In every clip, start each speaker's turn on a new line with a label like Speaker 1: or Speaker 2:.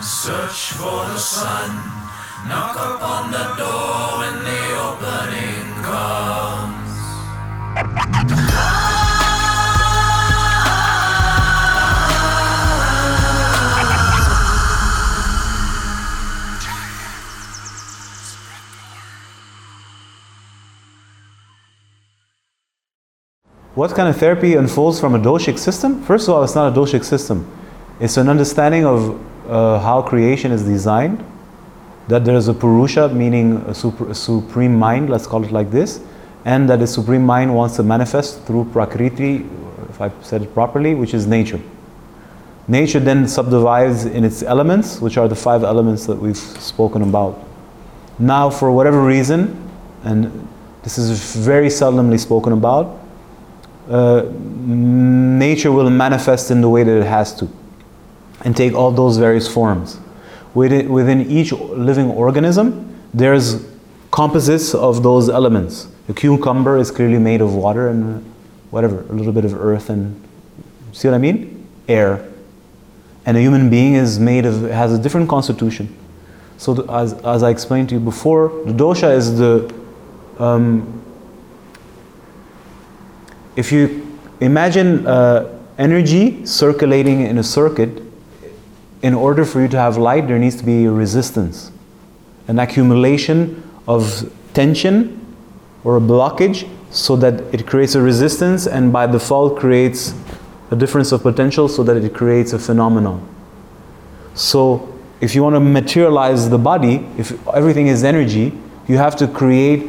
Speaker 1: Search for the sun. Knock upon the door the opening comes.
Speaker 2: What kind of therapy unfolds from a doshic system? First of all, it's not a doshic system. It's an understanding of uh, how creation is designed, that there is a Purusha, meaning a, super, a supreme mind, let's call it like this, and that the supreme mind wants to manifest through Prakriti, if I said it properly, which is nature. Nature then subdivides in its elements, which are the five elements that we've spoken about. Now, for whatever reason, and this is very seldomly spoken about, uh, nature will manifest in the way that it has to and take all those various forms. Within, within each living organism, there's composites of those elements. A cucumber is clearly made of water and whatever, a little bit of earth and see what I mean? Air. And a human being is made of has a different constitution. So the, as, as I explained to you before, the dosha is the um, if you imagine uh, energy circulating in a circuit, in order for you to have light, there needs to be a resistance, an accumulation of tension or a blockage so that it creates a resistance and by default creates a difference of potential so that it creates a phenomenon. So, if you want to materialize the body, if everything is energy, you have to create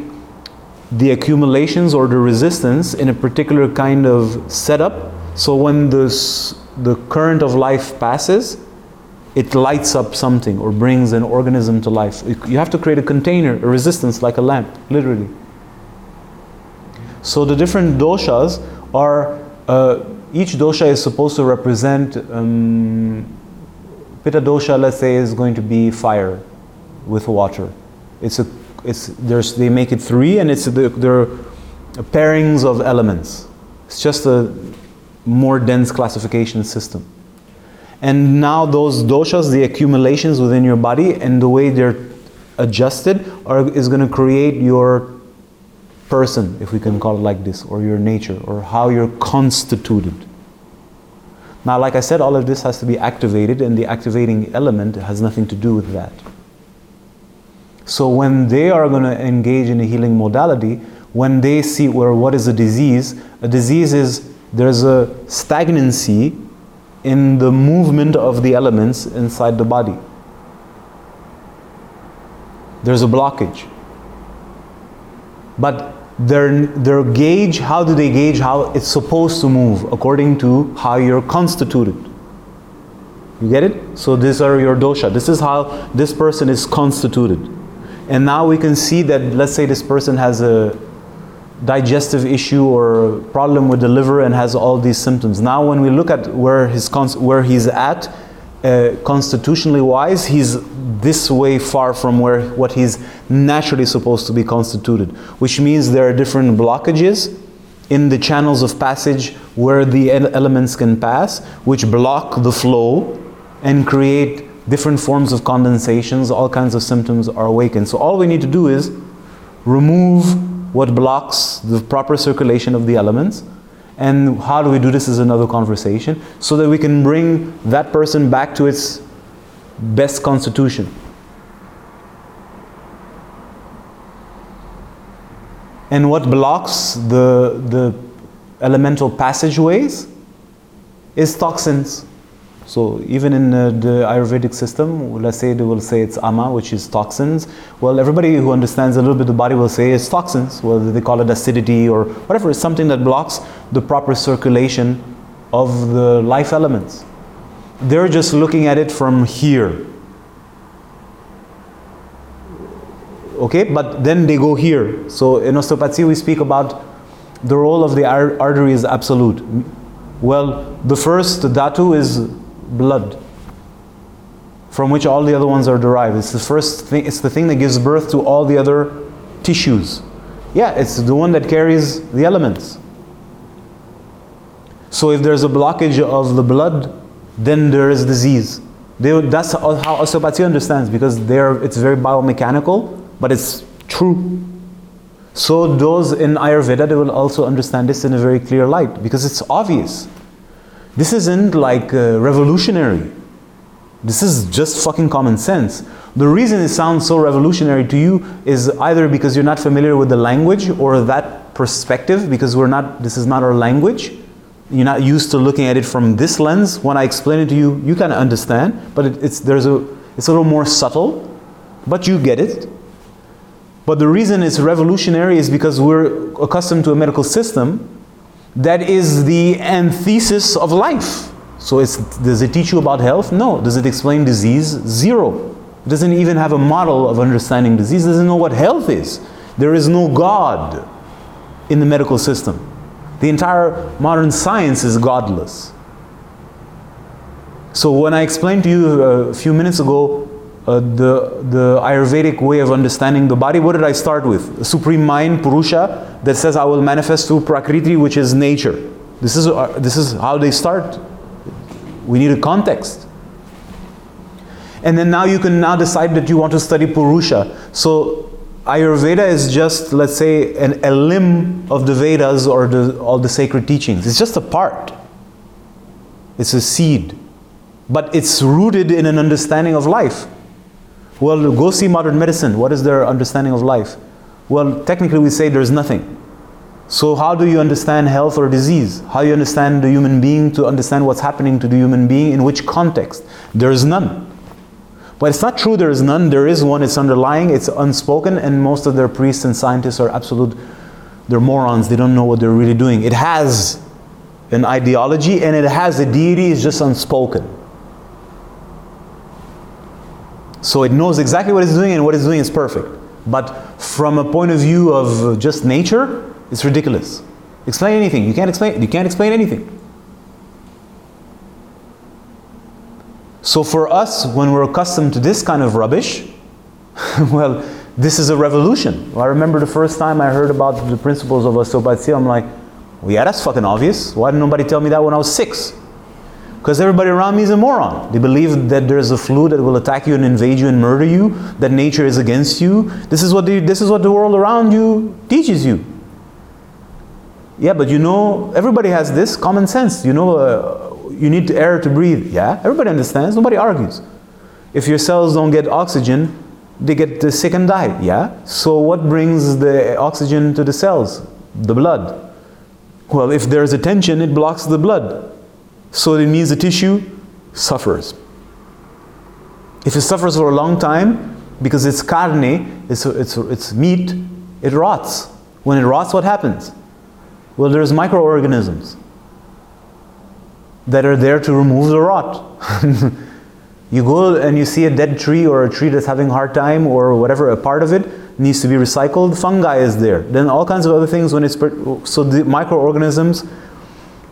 Speaker 2: the accumulations or the resistance in a particular kind of setup. So when this, the current of life passes, it lights up something or brings an organism to life. You have to create a container, a resistance like a lamp, literally. So the different doshas are, uh, each dosha is supposed to represent, um, Pitta dosha, let's say, is going to be fire with water. It's a it's there's they make it three and it's the, they're pairings of elements it's just a more dense classification system and now those doshas the accumulations within your body and the way they're adjusted are, is going to create your person if we can call it like this or your nature or how you're constituted. Now like i said all of this has to be activated and the activating element has nothing to do with that. So when they are going to engage in a healing modality, when they see where what is a disease, a disease is there's a stagnancy in the movement of the elements inside the body. There's a blockage. But their, their gauge, how do they gauge how it's supposed to move according to how you're constituted? You get it? So these are your dosha. This is how this person is constituted. And now we can see that, let's say this person has a digestive issue or problem with the liver and has all these symptoms. Now, when we look at where, his where he's at, uh, constitutionally wise, he's this way far from where what he's naturally supposed to be constituted, which means there are different blockages in the channels of passage where the elements can pass, which block the flow and create different forms of condensations, all kinds of symptoms are awakened. So all we need to do is remove what blocks the proper circulation of the elements. And how do we do this is another conversation, so that we can bring that person back to its best constitution. And what blocks the, the elemental passageways is toxins. So even in uh, the Ayurvedic system, let's say they will say it's ama, which is toxins. Well, everybody who understands a little bit the body will say it's toxins. Whether they call it acidity or whatever, it's something that blocks the proper circulation of the life elements. They're just looking at it from here. Okay, but then they go here. So in osteopathy, we speak about the role of the artery is absolute. Well, the first dhatu is blood from which all the other ones are derived. It's the first thing, it's the thing that gives birth to all the other tissues. Yeah, it's the one that carries the elements. So if there's a blockage of the blood then there is disease. They, that's how osteopathy understands because it's very biomechanical, but it's true. So those in Ayurveda, they will also understand this in a very clear light because it's obvious. This isn't like uh, revolutionary. This is just fucking common sense. The reason it sounds so revolutionary to you is either because you're not familiar with the language or that perspective because we're not this is not our language. You're not used to looking at it from this lens. When I explain it to you, you kind of understand, but it, it's there's a it's a little more subtle, but you get it. But the reason it's revolutionary is because we're accustomed to a medical system that is the antithesis of life. So does it teach you about health? No. Does it explain disease? Zero. It doesn't even have a model of understanding disease. It doesn't know what health is. There is no God in the medical system. The entire modern science is godless. So when I explained to you uh, a few minutes ago uh, the, the Ayurvedic way of understanding the body, what did I start with? A supreme mind, Purusha, that says I will manifest through Prakriti, which is nature. This is, uh, this is how they start. We need a context. And then now you can now decide that you want to study Purusha. So Ayurveda is just, let's say, an, a limb of the Vedas or the, all the sacred teachings. It's just a part. It's a seed. But it's rooted in an understanding of life. Well, go see modern medicine. What is their understanding of life? Well, technically, we say there's nothing. So, how do you understand health or disease? How you understand the human being to understand what's happening to the human being in which context? There is none. But it's not true there is none. There is one. It's underlying, it's unspoken, and most of their priests and scientists are absolute, they're morons. They don't know what they're really doing. It has an ideology and it has a deity, it's just unspoken. So it knows exactly what it's doing, and what it's doing is perfect. But from a point of view of just nature, it's ridiculous. Explain anything. You can't explain. You can't explain anything. So for us, when we're accustomed to this kind of rubbish, well, this is a revolution. I remember the first time I heard about the principles of osteopathy, I'm like, well, yeah, that's fucking obvious. Why didn't nobody tell me that when I was six? Because everybody around me is a moron. They believe that there's a flu that will attack you and invade you and murder you, that nature is against you. This is what the, this is what the world around you teaches you. Yeah, but you know, everybody has this common sense. You know, uh, you need air to breathe. Yeah, everybody understands. Nobody argues. If your cells don't get oxygen, they get sick and die. Yeah? So, what brings the oxygen to the cells? The blood. Well, if there's a tension, it blocks the blood. So it means the tissue suffers. If it suffers for a long time, because it's carne, it's, it's, it's meat, it rots. When it rots, what happens? Well, there's microorganisms that are there to remove the rot. you go and you see a dead tree or a tree that's having a hard time or whatever, a part of it needs to be recycled, fungi is there. Then all kinds of other things when it's so the microorganisms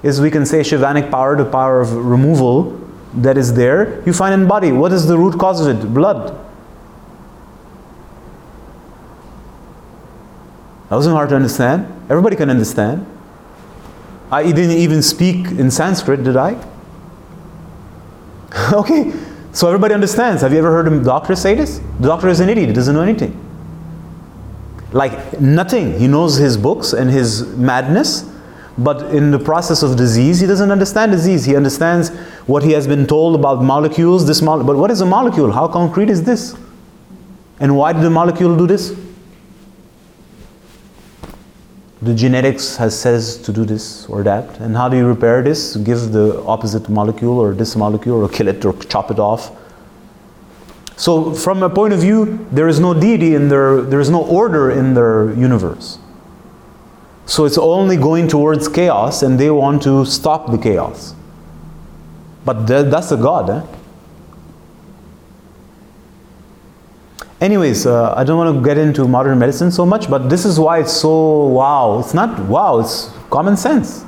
Speaker 2: is we can say Shivanic power, the power of removal that is there, you find in body. What is the root cause of it? Blood. That wasn't hard to understand. Everybody can understand. I didn't even speak in Sanskrit, did I? okay, so everybody understands. Have you ever heard a doctor say this? The doctor is an idiot, he doesn't know anything. Like nothing. He knows his books and his madness, but in the process of disease, he doesn't understand disease. He understands what he has been told about molecules. This mo- but what is a molecule? How concrete is this? And why did the molecule do this? The genetics has says to do this or that. And how do you repair this? Give the opposite molecule or this molecule or kill it or chop it off. So from a point of view, there is no deity in their there is no order in their universe. So it's only going towards chaos and they want to stop the chaos. But that's a God, eh? Anyways, uh, I don't want to get into modern medicine so much, but this is why it's so wow. It's not wow, it's common sense.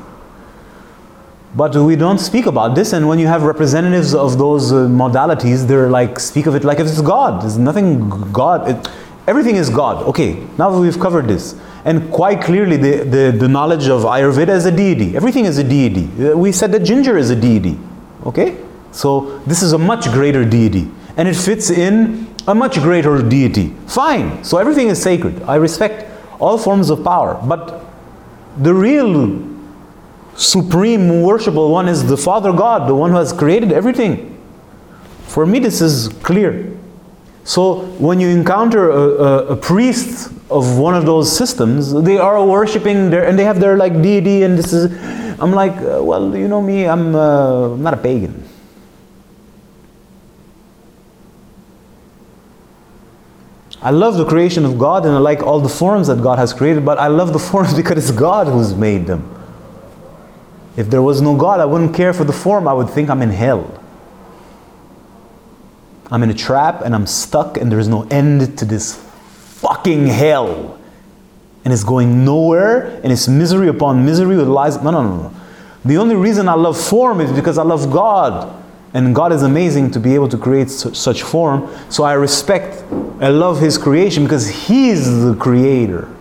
Speaker 2: But we don't speak about this, and when you have representatives of those uh, modalities, they're like, speak of it like if it's God. There's nothing God. It, everything is God. Okay, now that we've covered this. And quite clearly, the, the, the knowledge of Ayurveda is a deity. Everything is a deity. Uh, we said that ginger is a deity. Okay? So this is a much greater deity. And it fits in a much greater deity. Fine. So everything is sacred. I respect all forms of power. But the real supreme worshipable one is the Father God, the one who has created everything. For me, this is clear. So when you encounter a, a, a, priest of one of those systems, they are worshiping their, and they have their like deity, and this is, I'm like, uh, well, you know me, I'm, uh, I'm not a pagan. I love the creation of God and I like all the forms that God has created, but I love the forms because it's God who's made them. If there was no God, I wouldn't care for the form. I would think I'm in hell. I'm in a trap and I'm stuck and there's no end to this fucking hell. And it's going nowhere and it's misery upon misery with lies. No, no, no, no. The only reason I love form is because I love God. And God is amazing to be able to create such form. So I respect, I love His creation because He's the creator.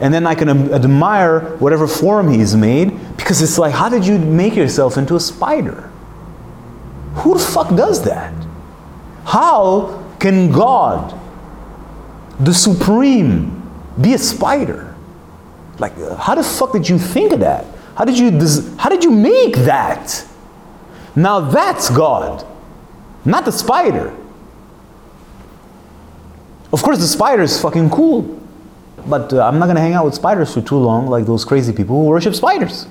Speaker 2: And then I can admire whatever form He's made because it's like, how did you make yourself into a spider? Who the fuck does that? How can God, the Supreme, be a spider? Like, how the fuck did you think of that? How did you, how did you make that? Now that's God, not the spider. Of course, the spider is fucking cool, but uh, I'm not gonna hang out with spiders for too long, like those crazy people who worship spiders.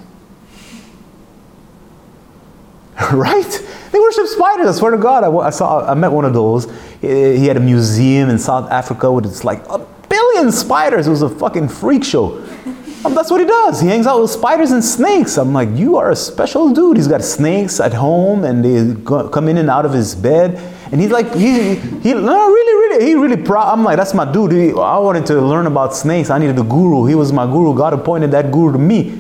Speaker 2: right? They worship spiders. I swear to God, I, I, saw, I met one of those. He had a museum in South Africa with it's like a billion spiders. It was a fucking freak show. Um, that's what he does. He hangs out with spiders and snakes. I'm like, you are a special dude. He's got snakes at home, and they go, come in and out of his bed. And he's like, he, he, no, really, really, he really proud. I'm like, that's my dude. He, I wanted to learn about snakes. I needed a guru. He was my guru. God appointed that guru to me.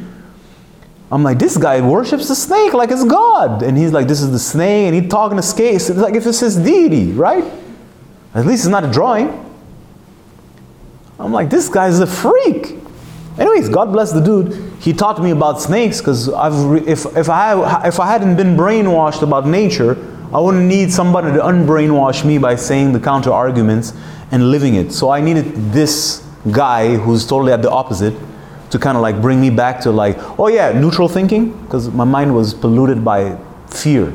Speaker 2: I'm like, this guy worships the snake like it's God. And he's like, this is the snake, and he's talking to snakes. It's like if it's his deity, right? At least it's not a drawing. I'm like, this guy's a freak. Anyways, God bless the dude. He taught me about snakes because I've if if I if I hadn't been brainwashed about nature, I wouldn't need somebody to unbrainwash me by saying the counter arguments and living it. So I needed this guy who's totally at the opposite to kind of like bring me back to like, oh yeah, neutral thinking, because my mind was polluted by fear.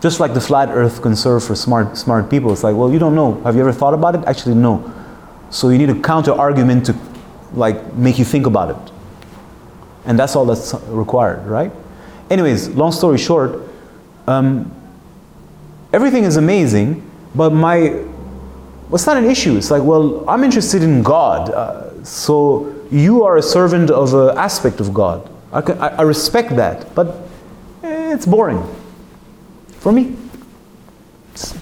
Speaker 2: Just like the flat earth conserve for smart smart people. It's like, well, you don't know. Have you ever thought about it? Actually, no. So you need a counter argument to like make you think about it. And that's all that's required, right? Anyways, long story short, um, everything is amazing, but my what's well, not an issue. It's like, well, I'm interested in God. Uh, so you are a servant of an aspect of God. I, can, I, I respect that, but eh, it's boring for me. It's,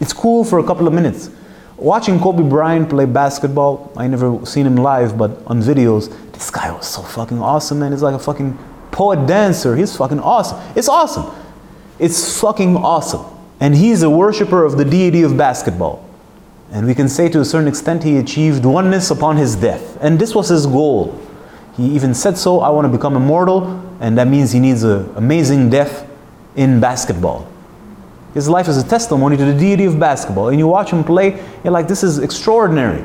Speaker 2: it's cool for a couple of minutes. Watching Kobe Bryant play basketball, I never seen him live, but on videos, this guy was so fucking awesome, man. He's like a fucking poet dancer. He's fucking awesome. It's awesome. It's fucking awesome. And he's a worshiper of the deity of basketball. And we can say to a certain extent he achieved oneness upon his death. And this was his goal. He even said so I want to become immortal, and that means he needs an amazing death in basketball. His life is a testimony to the deity of basketball. And you watch him play, you're like, this is extraordinary.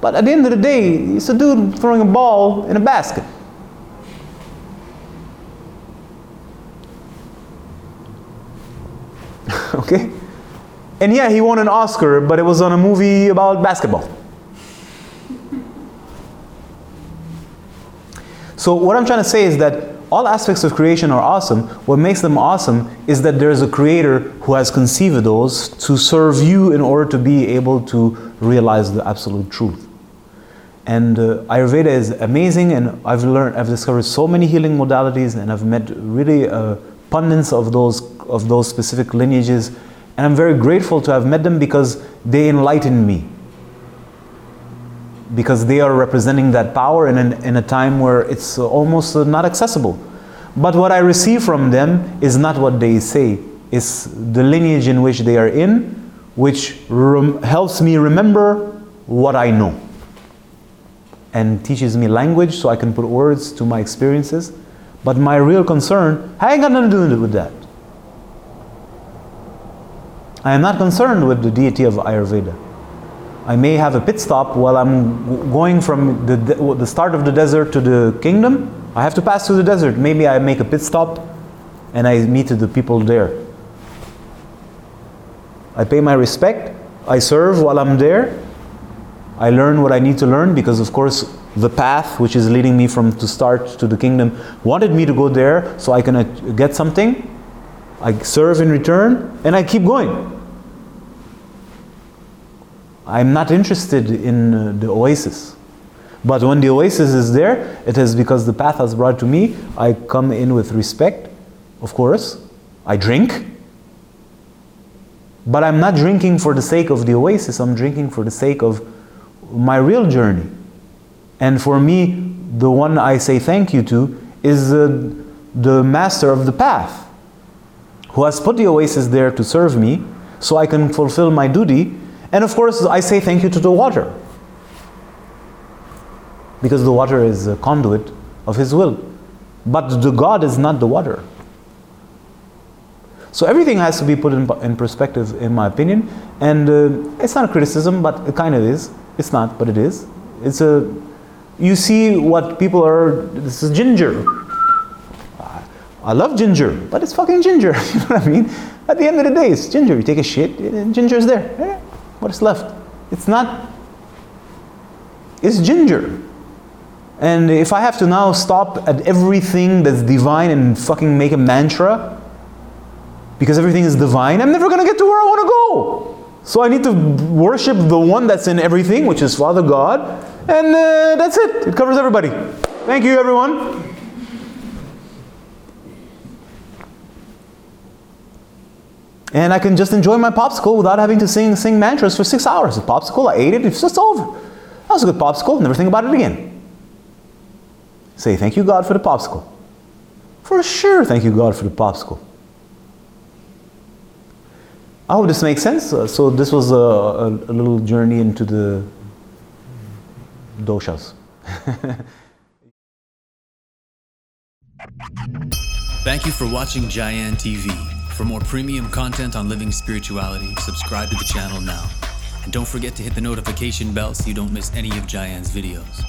Speaker 2: But at the end of the day, he's a dude throwing a ball in a basket. okay? And yeah, he won an Oscar, but it was on a movie about basketball. So, what I'm trying to say is that all aspects of creation are awesome. What makes them awesome is that there is a creator who has conceived those to serve you in order to be able to realize the absolute truth. And uh, Ayurveda is amazing, and I've learned, I've discovered so many healing modalities, and I've met really uh, pundits of those of those specific lineages and I'm very grateful to have met them because they enlightened me. Because they are representing that power in, an, in a time where it's almost not accessible. But what I receive from them is not what they say, it's the lineage in which they are in, which rem- helps me remember what I know and teaches me language so I can put words to my experiences. But my real concern, I ain't got nothing to do with that. I am not concerned with the deity of Ayurveda. I may have a pit stop while I'm going from the, the start of the desert to the kingdom. I have to pass through the desert. Maybe I make a pit stop and I meet the people there. I pay my respect. I serve while I'm there. I learn what I need to learn because, of course, the path which is leading me from to start to the kingdom wanted me to go there so I can uh, get something. I serve in return and I keep going. I'm not interested in uh, the oasis. But when the oasis is there, it is because the path has brought to me. I come in with respect, of course. I drink. But I'm not drinking for the sake of the oasis, I'm drinking for the sake of my real journey. And for me, the one I say thank you to is uh, the master of the path, who has put the oasis there to serve me so I can fulfill my duty. And of course, I say thank you to the water, because the water is a conduit of His will. But the God is not the water. So everything has to be put in, in perspective, in my opinion. And uh, it's not a criticism, but it kind of is. It's not, but it is. It's a you see what people are. This is ginger. I love ginger, but it's fucking ginger. you know what I mean? At the end of the day, it's ginger. You take a shit, and is there. Yeah. What's left? It's not. It's ginger. And if I have to now stop at everything that's divine and fucking make a mantra, because everything is divine, I'm never gonna get to where I wanna go. So I need to worship the one that's in everything, which is Father God, and uh, that's it. It covers everybody. Thank you, everyone. And I can just enjoy my popsicle without having to sing sing mantras for six hours. A popsicle, I ate it, it's just over. That was a good popsicle, never think about it again. Say, thank you, God, for the popsicle. For sure, thank you, God, for the popsicle. I hope this makes sense. Uh, so, this was a, a, a little journey into the doshas.
Speaker 3: Thank you for watching Gyan TV. For more premium content on living spirituality, subscribe to the channel now. And don't forget to hit the notification bell so you don't miss any of Gyan's videos.